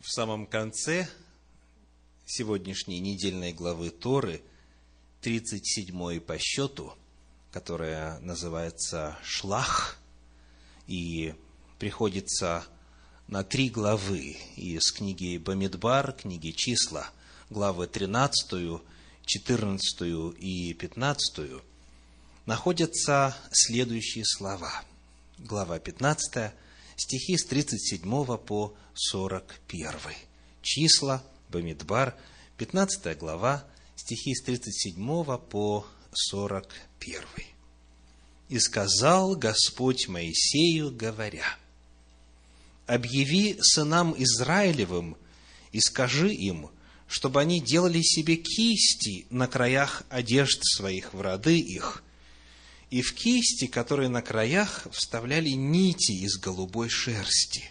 в самом конце сегодняшней недельной главы Торы, 37 по счету, которая называется «Шлах», и приходится на три главы из книги Бамидбар, книги «Числа», главы 13, 14 и 15, находятся следующие слова. Глава 15, стихи с 37 по 41. Числа, Бамидбар, 15 глава, стихи с 37 по 41. «И сказал Господь Моисею, говоря, «Объяви сынам Израилевым и скажи им, чтобы они делали себе кисти на краях одежд своих в роды их, и в кисти, которые на краях, вставляли нити из голубой шерсти.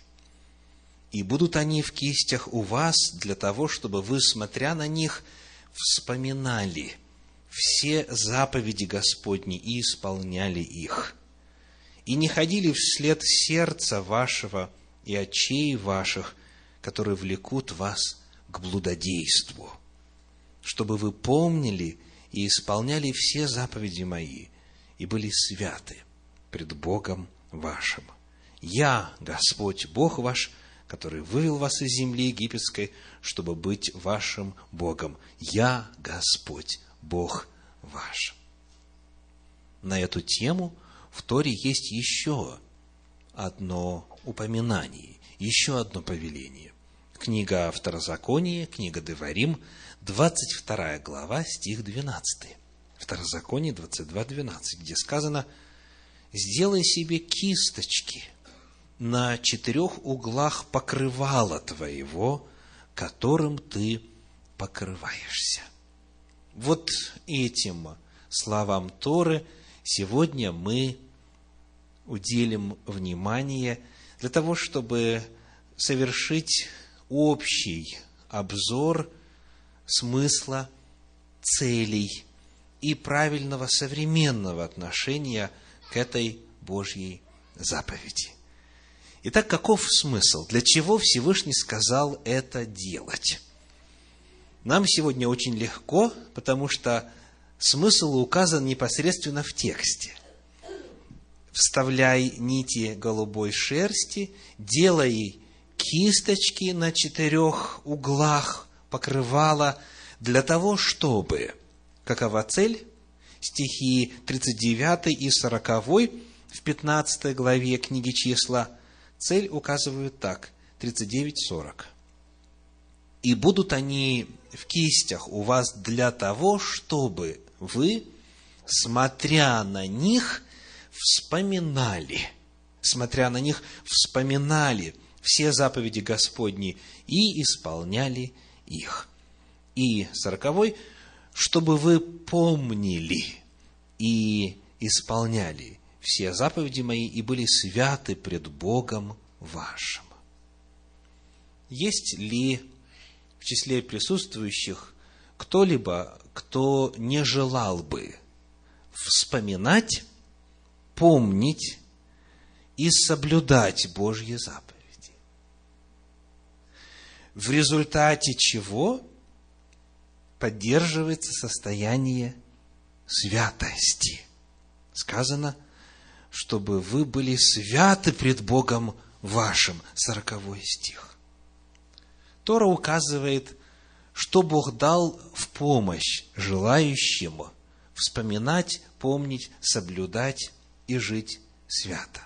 И будут они в кистях у вас для того, чтобы вы, смотря на них, вспоминали все заповеди Господни и исполняли их. И не ходили вслед сердца вашего и очей ваших, которые влекут вас к блудодейству, чтобы вы помнили и исполняли все заповеди мои – и были святы пред Богом вашим. Я, Господь Бог ваш, который вывел вас из земли египетской, чтобы быть вашим Богом. Я, Господь, Бог ваш. На эту тему в Торе есть еще одно упоминание, еще одно повеление. Книга Второзакония, книга Деварим, 22 глава, стих 12. Второзаконие 22.12, где сказано, «Сделай себе кисточки на четырех углах покрывала твоего, которым ты покрываешься». Вот этим словам Торы сегодня мы уделим внимание для того, чтобы совершить общий обзор смысла, целей и правильного современного отношения к этой Божьей заповеди. Итак, каков смысл? Для чего Всевышний сказал это делать? Нам сегодня очень легко, потому что смысл указан непосредственно в тексте. Вставляй нити голубой шерсти, делай кисточки на четырех углах покрывала для того, чтобы Какова цель? Стихи 39 и 40 в 15 главе книги числа. Цель указывают так, 39-40. «И будут они в кистях у вас для того, чтобы вы, смотря на них, вспоминали, смотря на них, вспоминали все заповеди Господни и исполняли их». И сороковой – чтобы вы помнили и исполняли все заповеди мои и были святы пред Богом вашим. Есть ли в числе присутствующих кто-либо, кто не желал бы вспоминать, помнить и соблюдать Божьи заповеди? В результате чего поддерживается состояние святости. Сказано, чтобы вы были святы пред Богом вашим. Сороковой стих. Тора указывает, что Бог дал в помощь желающему вспоминать, помнить, соблюдать и жить свято.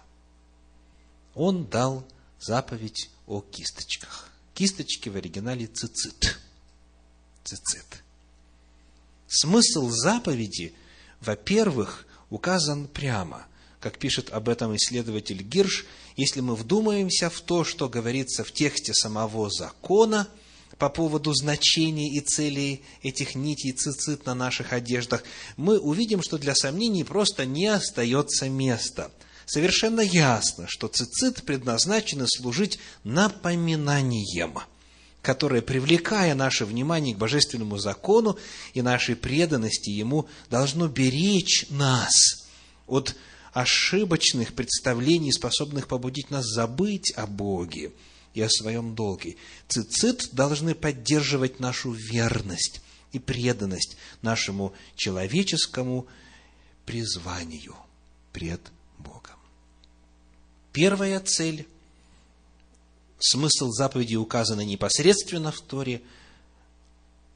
Он дал заповедь о кисточках. Кисточки в оригинале цицит. Цицит. Смысл заповеди, во-первых, указан прямо, как пишет об этом исследователь Гирш, если мы вдумаемся в то, что говорится в тексте самого закона по поводу значения и целей этих нитей цицит на наших одеждах, мы увидим, что для сомнений просто не остается места. Совершенно ясно, что цицит предназначены служить напоминанием – которое, привлекая наше внимание к божественному закону и нашей преданности ему, должно беречь нас от ошибочных представлений, способных побудить нас забыть о Боге и о своем долге. Цицит должны поддерживать нашу верность и преданность нашему человеческому призванию пред Богом. Первая цель, смысл заповеди указан непосредственно в Торе,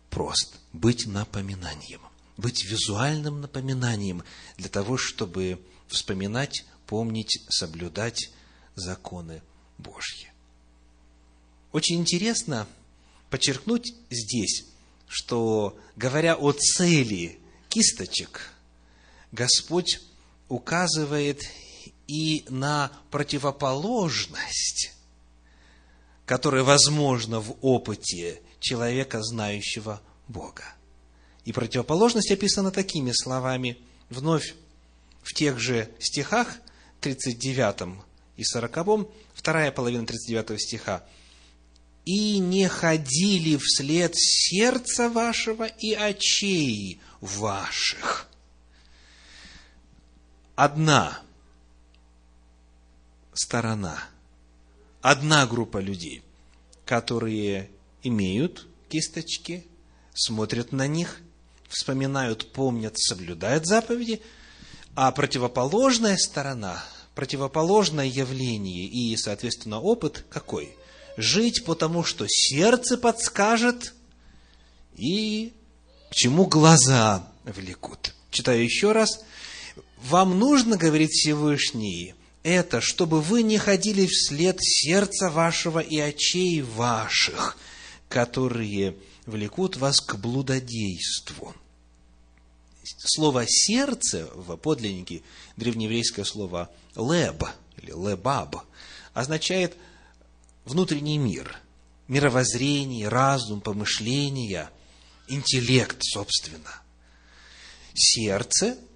прост – быть напоминанием, быть визуальным напоминанием для того, чтобы вспоминать, помнить, соблюдать законы Божьи. Очень интересно подчеркнуть здесь, что, говоря о цели кисточек, Господь указывает и на противоположность, которая возможна в опыте человека, знающего Бога. И противоположность описана такими словами, вновь в тех же стихах, 39 и 40, вторая половина 39 стиха. «И не ходили вслед сердца вашего и очей ваших». Одна сторона, одна группа людей, которые имеют кисточки, смотрят на них, вспоминают, помнят, соблюдают заповеди, а противоположная сторона, противоположное явление и, соответственно, опыт какой? Жить потому, что сердце подскажет и к чему глаза влекут. Читаю еще раз. Вам нужно, говорит Всевышний, это, чтобы вы не ходили вслед сердца вашего и очей ваших, которые влекут вас к блудодейству. Слово «сердце» в подлиннике, древнееврейское слово «леб» или «лебаб», означает внутренний мир, мировоззрение, разум, помышления, интеллект, собственно. Сердце –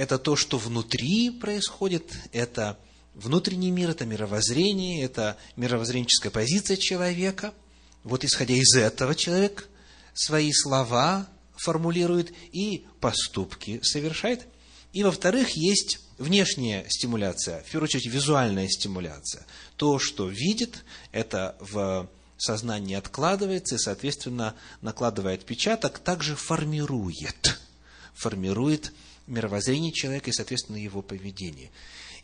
это то, что внутри происходит, это внутренний мир, это мировоззрение, это мировоззренческая позиция человека – вот исходя из этого человек свои слова формулирует и поступки совершает. И, во-вторых, есть внешняя стимуляция, в первую очередь визуальная стимуляция. То, что видит, это в сознании откладывается и, соответственно, накладывая отпечаток, также формирует, формирует мировоззрение человека и, соответственно, его поведение.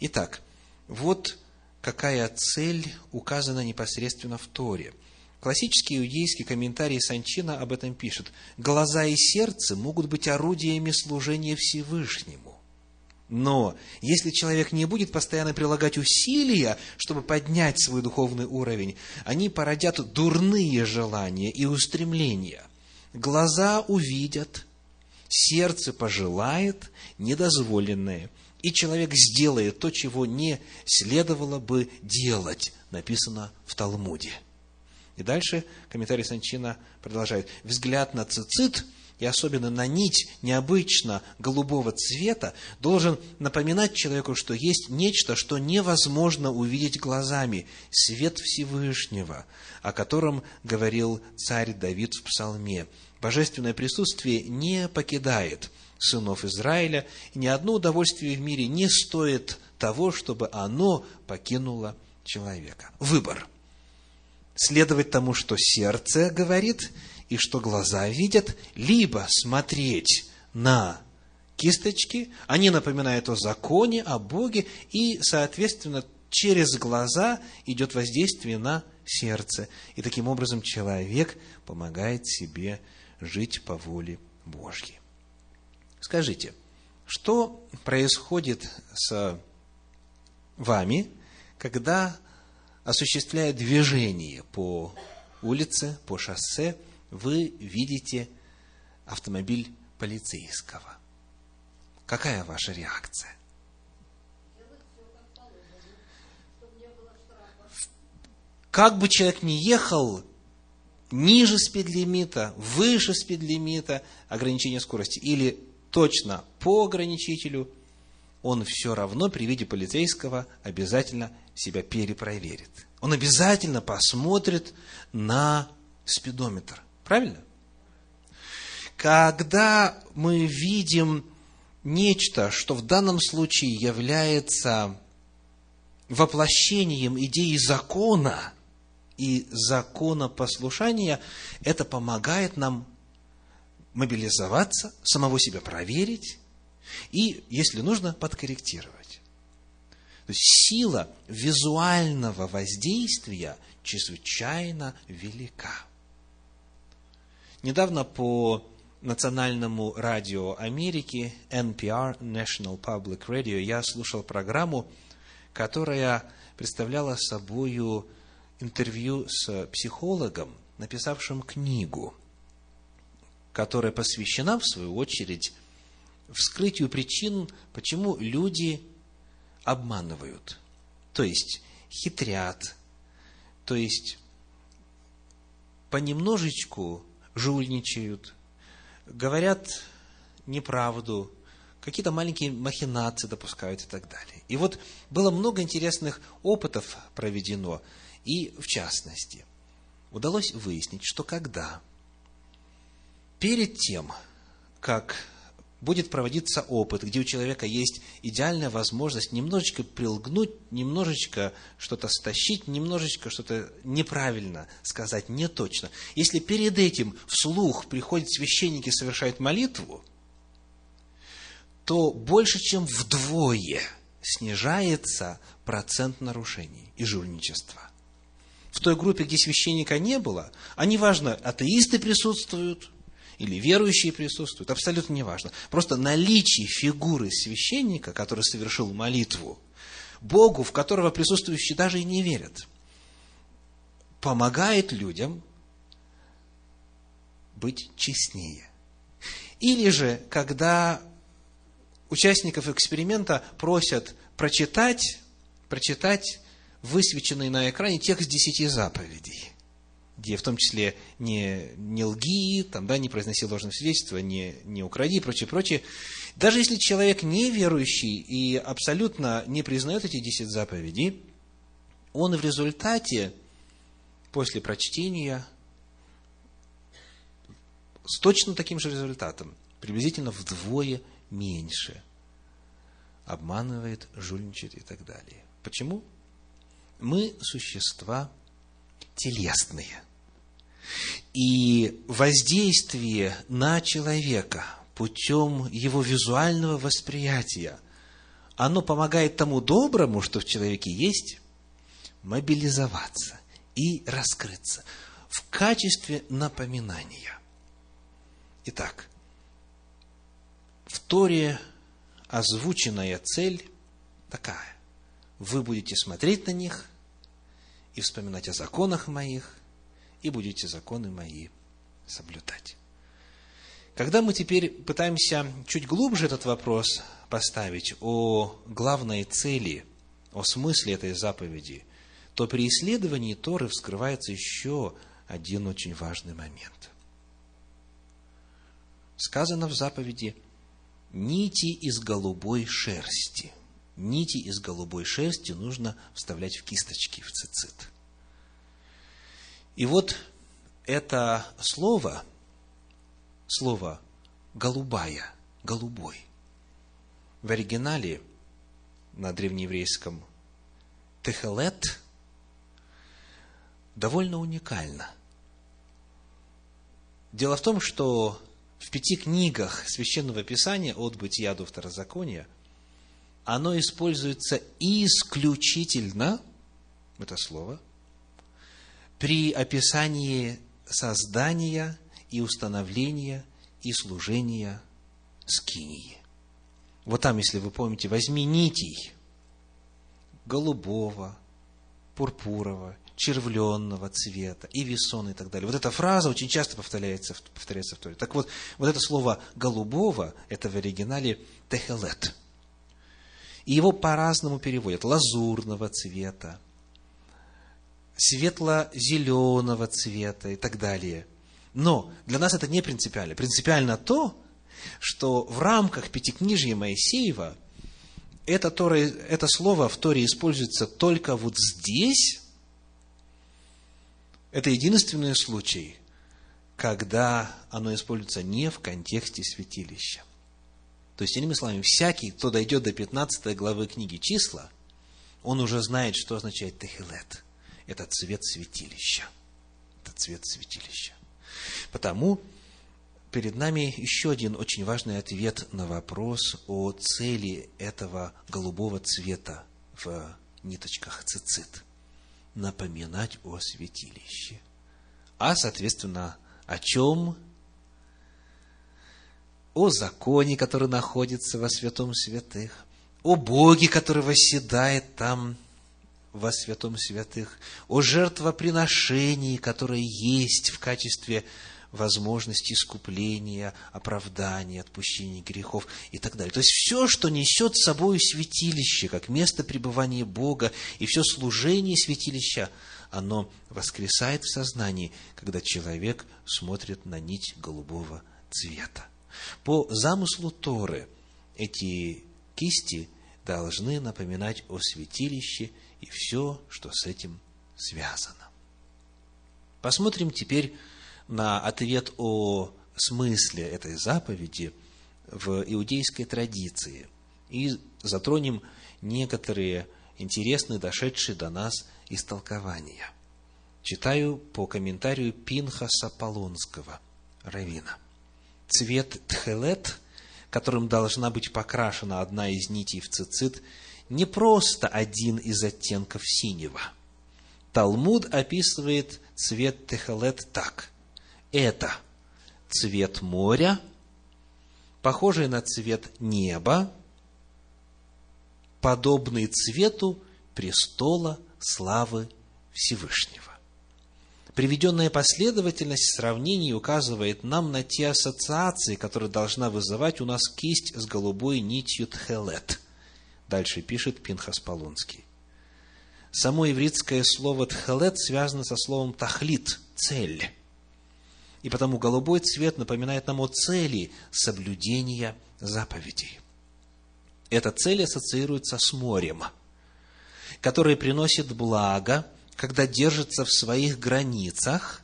Итак, вот какая цель указана непосредственно в Торе – Классический иудейский комментарий Санчина об этом пишет. Глаза и сердце могут быть орудиями служения Всевышнему. Но если человек не будет постоянно прилагать усилия, чтобы поднять свой духовный уровень, они породят дурные желания и устремления. Глаза увидят, сердце пожелает недозволенное, и человек сделает то, чего не следовало бы делать, написано в Талмуде – и дальше комментарий Санчина продолжает. Взгляд на цицит и особенно на нить необычно голубого цвета должен напоминать человеку, что есть нечто, что невозможно увидеть глазами. Свет Всевышнего, о котором говорил царь Давид в псалме. Божественное присутствие не покидает сынов Израиля, и ни одно удовольствие в мире не стоит того, чтобы оно покинуло человека. Выбор – следовать тому, что сердце говорит и что глаза видят, либо смотреть на кисточки, они напоминают о законе, о Боге, и, соответственно, через глаза идет воздействие на сердце. И таким образом человек помогает себе жить по воле Божьей. Скажите, что происходит с вами, когда осуществляя движение по улице, по шоссе, вы видите автомобиль полицейского. Какая ваша реакция? Как бы человек ни ехал, ниже спидлимита, выше спидлимита, ограничения скорости, или точно по ограничителю, он все равно при виде полицейского обязательно себя перепроверит. Он обязательно посмотрит на спидометр. Правильно? Когда мы видим нечто, что в данном случае является воплощением идеи закона, и законопослушания, это помогает нам мобилизоваться, самого себя проверить и, если нужно, подкорректировать. То есть сила визуального воздействия чрезвычайно велика. Недавно по национальному радио Америки, NPR, National Public Radio, я слушал программу, которая представляла собою интервью с психологом, написавшим книгу, которая посвящена, в свою очередь, вскрытию причин, почему люди обманывают, то есть хитрят, то есть понемножечку жульничают, говорят неправду, какие-то маленькие махинации допускают и так далее. И вот было много интересных опытов проведено, и в частности, удалось выяснить, что когда перед тем, как будет проводиться опыт, где у человека есть идеальная возможность немножечко прилгнуть, немножечко что-то стащить, немножечко что-то неправильно сказать, не точно. Если перед этим вслух приходят священники и совершают молитву, то больше, чем вдвое снижается процент нарушений и жульничества. В той группе, где священника не было, а неважно, атеисты присутствуют – или верующие присутствуют, абсолютно неважно. Просто наличие фигуры священника, который совершил молитву, Богу, в которого присутствующие даже и не верят, помогает людям быть честнее. Или же, когда участников эксперимента просят прочитать, прочитать высвеченный на экране текст десяти заповедей – где в том числе не, не лги, там, да, не произноси ложных свидетельства, не, не укради и прочее, прочее. Даже если человек неверующий и абсолютно не признает эти десять заповедей, он в результате, после прочтения, с точно таким же результатом, приблизительно вдвое меньше, обманывает, жульничает и так далее. Почему? Мы существа телесные. И воздействие на человека путем его визуального восприятия, оно помогает тому доброму, что в человеке есть, мобилизоваться и раскрыться в качестве напоминания. Итак, в Торе озвученная цель такая. Вы будете смотреть на них и вспоминать о законах моих – и будете законы мои соблюдать. Когда мы теперь пытаемся чуть глубже этот вопрос поставить о главной цели, о смысле этой заповеди, то при исследовании Торы вскрывается еще один очень важный момент. Сказано в заповеди «нити из голубой шерсти». Нити из голубой шерсти нужно вставлять в кисточки, в цицит – и вот это слово, слово голубая, голубой, в оригинале на древнееврейском техелет довольно уникально. Дело в том, что в пяти книгах Священного Писания от Бытия до Второзакония оно используется исключительно, это слово, при описании создания и установления и служения скинии. Вот там, если вы помните, возьми нитей голубого, пурпурового, червленного цвета, и весон, и так далее. Вот эта фраза очень часто повторяется, повторяется в Торе. Так вот, вот это слово «голубого» – это в оригинале «техелет». И его по-разному переводят. Лазурного цвета, светло-зеленого цвета и так далее. Но для нас это не принципиально. Принципиально то, что в рамках Пятикнижья Моисеева это, Тора, это слово в Торе используется только вот здесь. Это единственный случай, когда оно используется не в контексте святилища. То есть, иными словами, всякий, кто дойдет до 15 главы книги «Числа», он уже знает, что означает «техилет» – это цвет святилища. Это цвет святилища. Потому перед нами еще один очень важный ответ на вопрос о цели этого голубого цвета в ниточках цицит. Напоминать о святилище. А, соответственно, о чем? О законе, который находится во святом святых, о Боге, который восседает там во святом святых, о жертвоприношении, которое есть в качестве возможности искупления, оправдания, отпущения грехов и так далее. То есть все, что несет с собой святилище, как место пребывания Бога, и все служение святилища, оно воскресает в сознании, когда человек смотрит на нить голубого цвета. По замыслу Торы эти кисти должны напоминать о святилище и все, что с этим связано. Посмотрим теперь на ответ о смысле этой заповеди в иудейской традиции и затронем некоторые интересные, дошедшие до нас истолкования. Читаю по комментарию Пинхаса Полонского, Равина. Цвет тхелет, которым должна быть покрашена одна из нитей в цицит, не просто один из оттенков синего. Талмуд описывает цвет техелет так это цвет моря, похожий на цвет неба, подобный цвету престола славы Всевышнего. Приведенная последовательность сравнений указывает нам на те ассоциации, которые должна вызывать у нас кисть с голубой нитью тхелет. Дальше пишет Пинхас Полонский. Само ивритское слово тхелет связано со словом тахлит – цель – и потому голубой цвет напоминает нам о цели соблюдения заповедей. Эта цель ассоциируется с морем, которое приносит благо, когда держится в своих границах,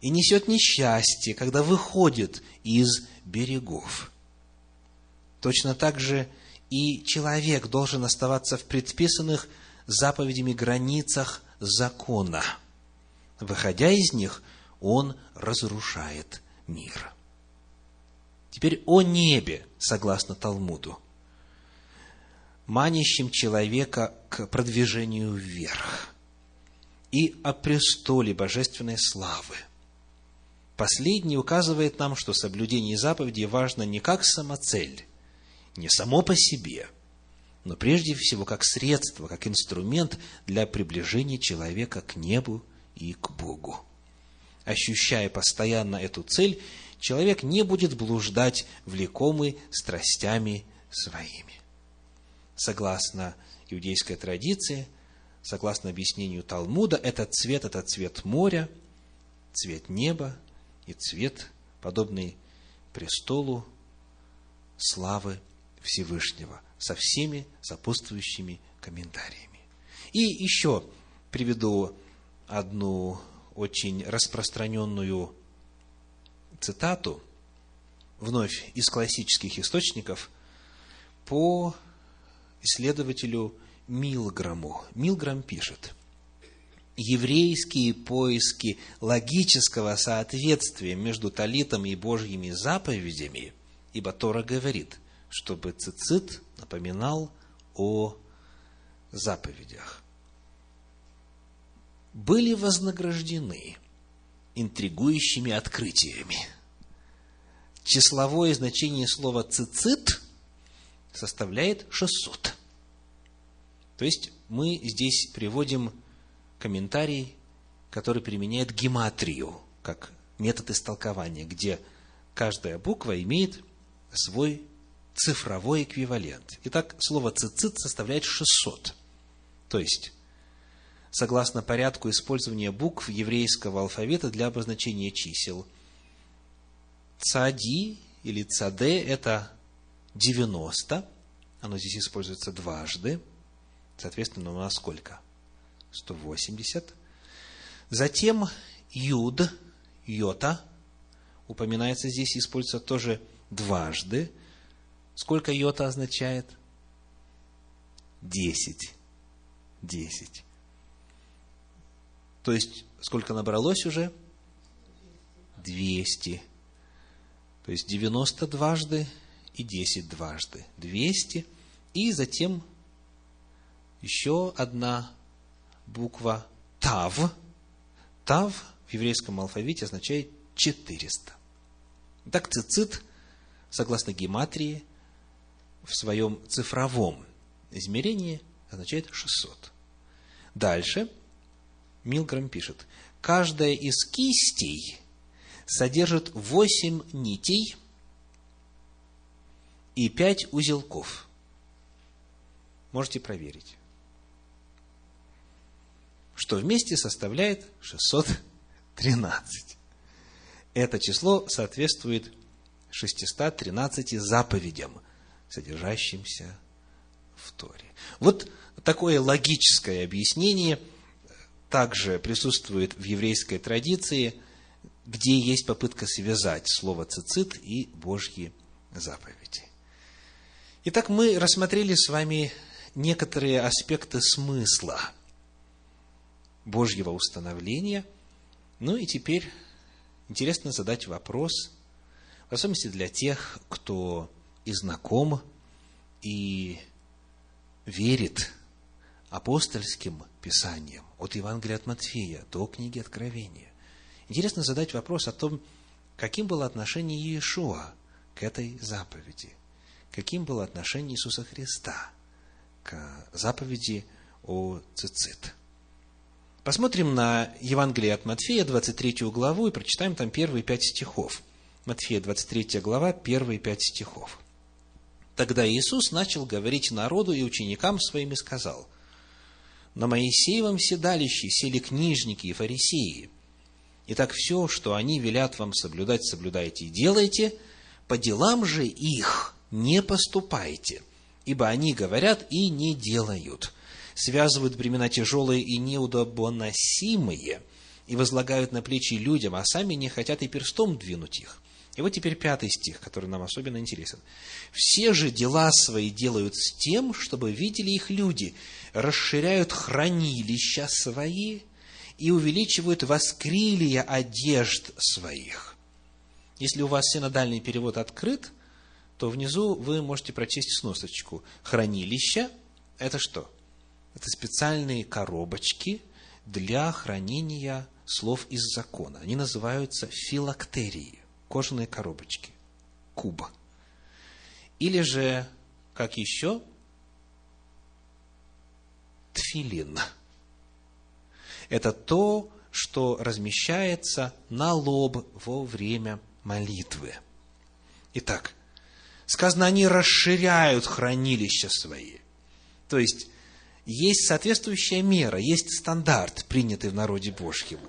и несет несчастье, когда выходит из берегов. Точно так же и человек должен оставаться в предписанных заповедями границах закона. Выходя из них – он разрушает мир. Теперь о небе, согласно Талмуду, манящим человека к продвижению вверх, и о престоле божественной славы. Последний указывает нам, что соблюдение заповедей важно не как самоцель, не само по себе, но прежде всего как средство, как инструмент для приближения человека к небу и к Богу ощущая постоянно эту цель, человек не будет блуждать влекомый страстями своими. Согласно иудейской традиции, согласно объяснению Талмуда, этот цвет – это цвет моря, цвет неба и цвет, подобный престолу славы Всевышнего, со всеми сопутствующими комментариями. И еще приведу одну очень распространенную цитату, вновь из классических источников, по исследователю Милграму. Милграм пишет, еврейские поиски логического соответствия между талитом и Божьими заповедями, ибо Тора говорит, чтобы цицит напоминал о заповедях были вознаграждены интригующими открытиями. Числовое значение слова «цицит» составляет 600. То есть, мы здесь приводим комментарий, который применяет гематрию, как метод истолкования, где каждая буква имеет свой цифровой эквивалент. Итак, слово «цицит» составляет 600. То есть, согласно порядку использования букв еврейского алфавита для обозначения чисел. Цади или цаде – это 90, оно здесь используется дважды, соответственно, у нас сколько? 180. Затем юд, йота, упоминается здесь, используется тоже дважды. Сколько йота означает? Десять. Десять. То есть, сколько набралось уже? 200. То есть, 90 дважды и 10 дважды. 200. И затем еще одна буква Тав. Тав в еврейском алфавите означает 400. Так цицит, согласно гематрии, в своем цифровом измерении означает 600. Дальше Милграм пишет, каждая из кистей содержит 8 нитей и 5 узелков. Можете проверить что вместе составляет 613. Это число соответствует 613 заповедям, содержащимся в Торе. Вот такое логическое объяснение также присутствует в еврейской традиции, где есть попытка связать слово цицит и Божьи заповеди. Итак, мы рассмотрели с вами некоторые аспекты смысла – Божьего установления. Ну и теперь интересно задать вопрос, в особенности для тех, кто и знаком, и верит апостольским писаниям, от Евангелия от Матфея до книги Откровения. Интересно задать вопрос о том, каким было отношение Иешуа к этой заповеди, каким было отношение Иисуса Христа к заповеди о цицит. Посмотрим на Евангелие от Матфея, 23 главу, и прочитаем там первые пять стихов. Матфея, 23 глава, первые пять стихов. Тогда Иисус начал говорить народу и ученикам своим и сказал, «На Моисеевом седалище сели книжники и фарисеи. Итак, все, что они велят вам соблюдать, соблюдайте и делайте, по делам же их не поступайте, ибо они говорят и не делают» связывают бремена тяжелые и неудобоносимые и возлагают на плечи людям, а сами не хотят и перстом двинуть их. И вот теперь пятый стих, который нам особенно интересен. «Все же дела свои делают с тем, чтобы видели их люди, расширяют хранилища свои и увеличивают воскрилия одежд своих». Если у вас синодальный перевод открыт, то внизу вы можете прочесть сносочку. Хранилище – это что? Это специальные коробочки для хранения слов из закона. Они называются филактерии, кожаные коробочки, куба. Или же, как еще, тфилин. Это то, что размещается на лоб во время молитвы. Итак, сказано, они расширяют хранилища свои. То есть, есть соответствующая мера, есть стандарт, принятый в народе Божьем.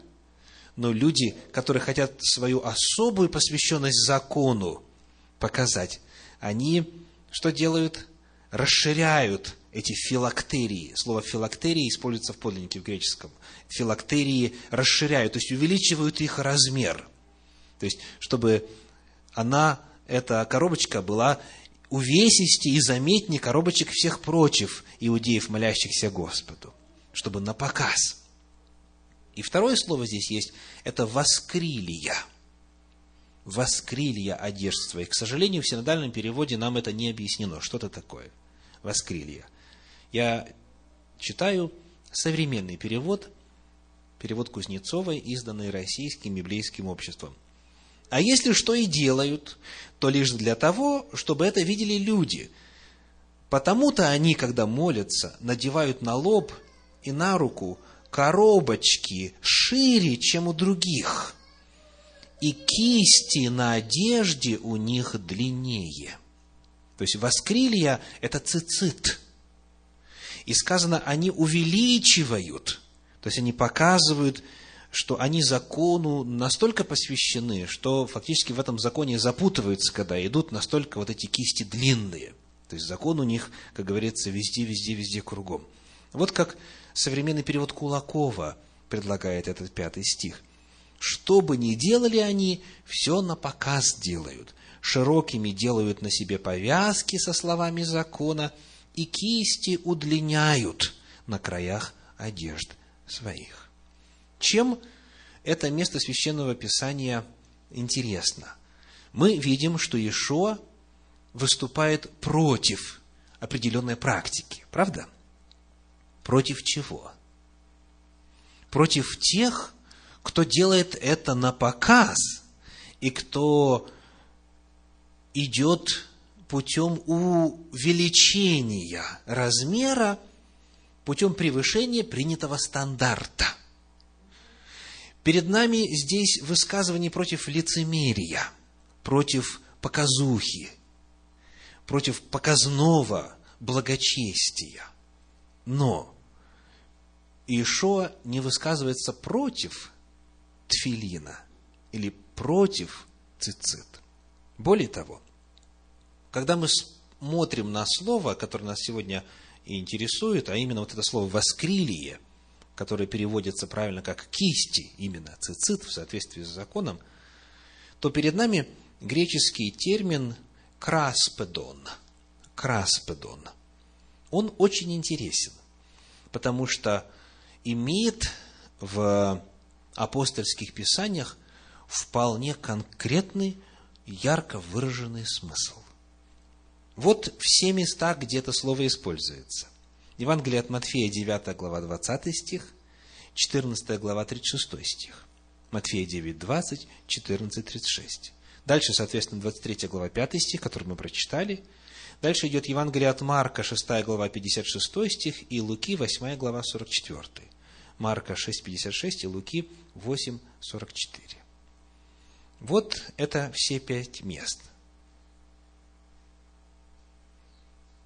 Но люди, которые хотят свою особую посвященность закону показать, они что делают? Расширяют эти филактерии. Слово филактерии используется в подлиннике в греческом. Филактерии расширяют, то есть увеличивают их размер. То есть, чтобы она, эта коробочка была увесистее и заметнее коробочек всех прочих иудеев, молящихся Господу, чтобы на показ. И второе слово здесь есть, это «воскрилия». «Воскрилия одежд своих». К сожалению, в синодальном переводе нам это не объяснено. Что это такое? «Воскрилия». Я читаю современный перевод, перевод Кузнецовой, изданный Российским библейским обществом. А если что и делают, то лишь для того, чтобы это видели люди. Потому-то они, когда молятся, надевают на лоб и на руку коробочки шире, чем у других, и кисти на одежде у них длиннее. То есть воскрилья – это цицит. И сказано, они увеличивают, то есть они показывают что они закону настолько посвящены, что фактически в этом законе запутываются, когда идут настолько вот эти кисти длинные. То есть закон у них, как говорится, везде, везде, везде кругом. Вот как современный перевод Кулакова предлагает этот пятый стих. Что бы ни делали они, все на показ делают. Широкими делают на себе повязки со словами закона, и кисти удлиняют на краях одежд своих. Чем это место Священного Писания интересно? Мы видим, что Иешуа выступает против определенной практики, правда? Против чего? Против тех, кто делает это на показ, и кто идет путем увеличения размера, путем превышения принятого стандарта. Перед нами здесь высказывание против лицемерия, против показухи, против показного благочестия. Но Иешуа не высказывается против тфилина или против цицит. Более того, когда мы смотрим на слово, которое нас сегодня интересует, а именно вот это слово «воскрилие», которое переводится правильно как «кисти», именно цицит в соответствии с законом, то перед нами греческий термин «краспедон». «Краспедон». Он очень интересен, потому что имеет в апостольских писаниях вполне конкретный, ярко выраженный смысл. Вот все места, где это слово используется. Евангелие от Матфея, 9 глава, 20 стих, 14 глава, 36 стих. Матфея 9, 20, 14, 36. Дальше, соответственно, 23 глава, 5 стих, который мы прочитали. Дальше идет Евангелие от Марка, 6 глава, 56 стих, и Луки, 8 глава, 44. Марка 6, 56 и Луки 8, 44. Вот это все пять мест.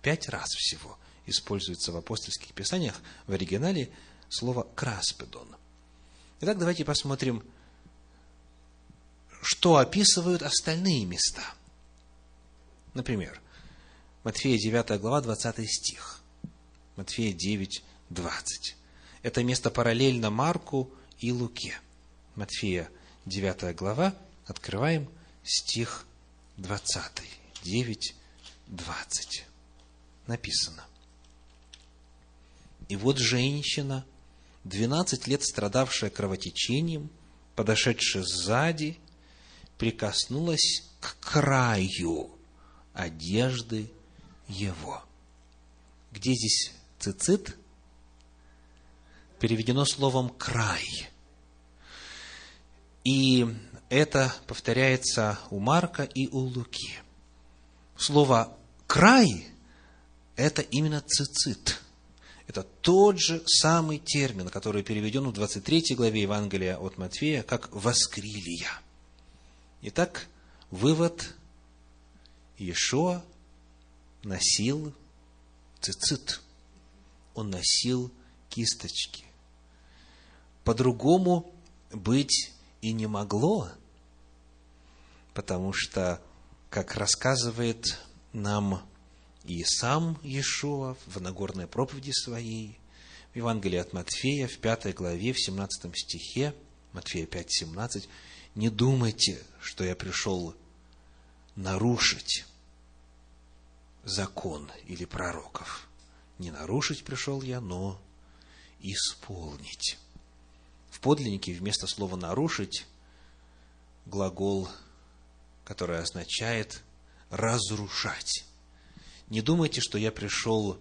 Пять раз всего используется в апостольских писаниях в оригинале слово «краспедон». Итак, давайте посмотрим, что описывают остальные места. Например, Матфея 9 глава, 20 стих. Матфея 9, 20. Это место параллельно Марку и Луке. Матфея 9 глава, открываем стих 20. 9, 20. Написано. И вот женщина, 12 лет страдавшая кровотечением, подошедшая сзади, прикоснулась к краю одежды его. Где здесь цицит? Переведено словом «край». И это повторяется у Марка и у Луки. Слово «край» – это именно цицит. Это тот же самый термин, который переведен в 23 главе Евангелия от Матфея как «воскрилия». Итак, вывод – Иешуа носил цицит. Он носил кисточки. По-другому быть и не могло, потому что, как рассказывает нам и сам Иешуа в Нагорной проповеди своей, в Евангелии от Матфея, в пятой главе, в 17 стихе, Матфея 5, 17, «Не думайте, что я пришел нарушить закон или пророков. Не нарушить пришел я, но исполнить. В подлиннике вместо слова «нарушить» глагол, который означает «разрушать». Не думайте, что я пришел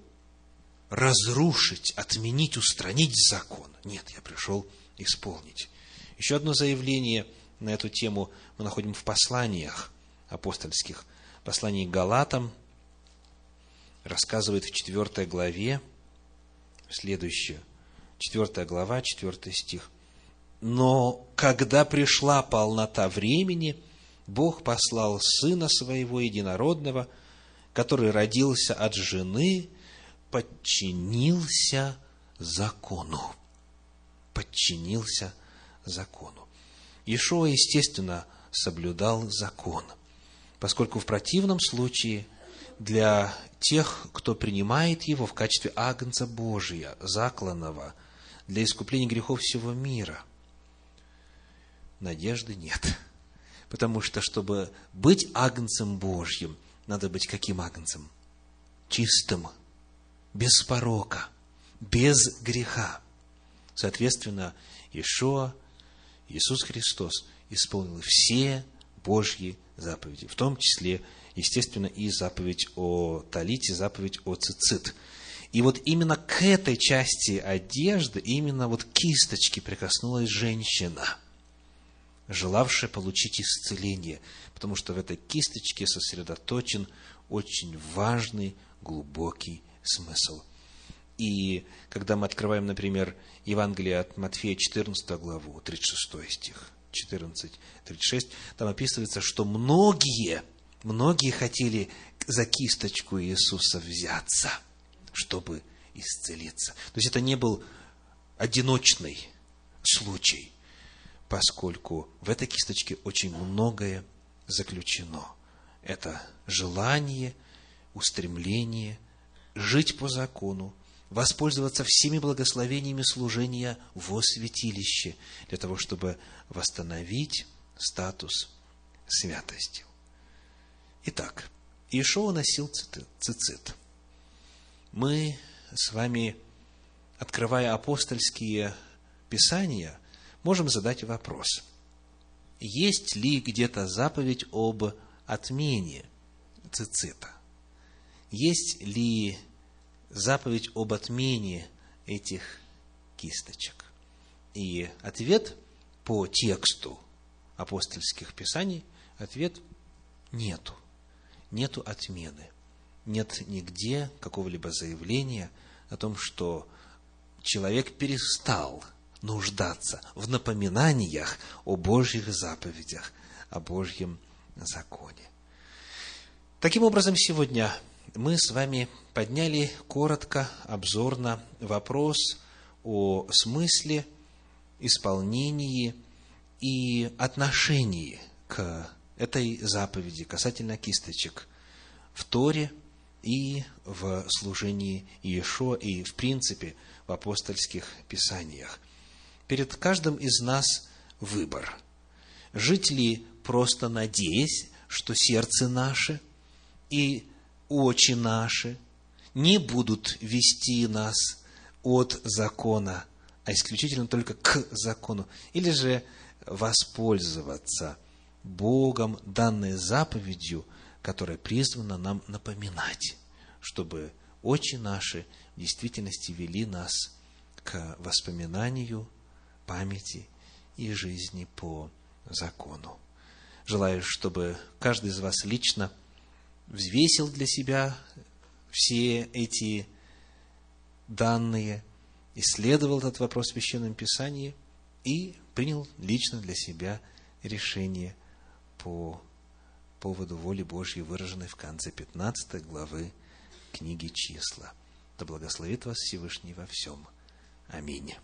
разрушить, отменить, устранить закон. Нет, я пришел исполнить. Еще одно заявление на эту тему мы находим в посланиях апостольских. Послании к Галатам рассказывает в четвертой главе следующее. Четвертая глава, четвертый стих. Но когда пришла полнота времени, Бог послал Сына Своего Единородного, который родился от жены, подчинился закону. Подчинился закону. Иешуа, естественно, соблюдал закон, поскольку в противном случае для тех, кто принимает его в качестве агнца Божия, закланного для искупления грехов всего мира, надежды нет. Потому что, чтобы быть агнцем Божьим, надо быть каким агнцем? Чистым, без порока, без греха. Соответственно, Ишуа, Иисус Христос, исполнил все Божьи заповеди, в том числе, естественно, и заповедь о талите, заповедь о цицит. И вот именно к этой части одежды, именно вот кисточки прикоснулась женщина, желавшая получить исцеление, потому что в этой кисточке сосредоточен очень важный, глубокий смысл. И когда мы открываем, например, Евангелие от Матфея, 14 главу, 36 стих, 14, 36, там описывается, что многие, многие хотели за кисточку Иисуса взяться, чтобы исцелиться. То есть это не был одиночный случай, поскольку в этой кисточке очень многое заключено. Это желание, устремление жить по закону, воспользоваться всеми благословениями служения во святилище, для того, чтобы восстановить статус святости. Итак, Иешуа носил цицит. Мы с вами, открывая апостольские писания, можем задать вопрос. Есть ли где-то заповедь об отмене цицита? Есть ли заповедь об отмене этих кисточек? И ответ по тексту апостольских писаний, ответ нету. Нету отмены. Нет нигде какого-либо заявления о том, что человек перестал нуждаться в напоминаниях о Божьих заповедях, о Божьем законе. Таким образом, сегодня мы с вами подняли коротко, обзорно вопрос о смысле, исполнении и отношении к этой заповеди касательно кисточек в Торе и в служении Иешуа и, в принципе, в апостольских писаниях. Перед каждым из нас выбор. Жить ли просто надеясь, что сердце наше и очи наши не будут вести нас от закона, а исключительно только к закону, или же воспользоваться Богом данной заповедью, которая призвана нам напоминать, чтобы очи наши в действительности вели нас к воспоминанию, памяти и жизни по закону. Желаю, чтобы каждый из вас лично взвесил для себя все эти данные, исследовал этот вопрос в Священном Писании и принял лично для себя решение по поводу воли Божьей, выраженной в конце 15 главы книги «Числа». Да благословит вас Всевышний во всем. Аминь.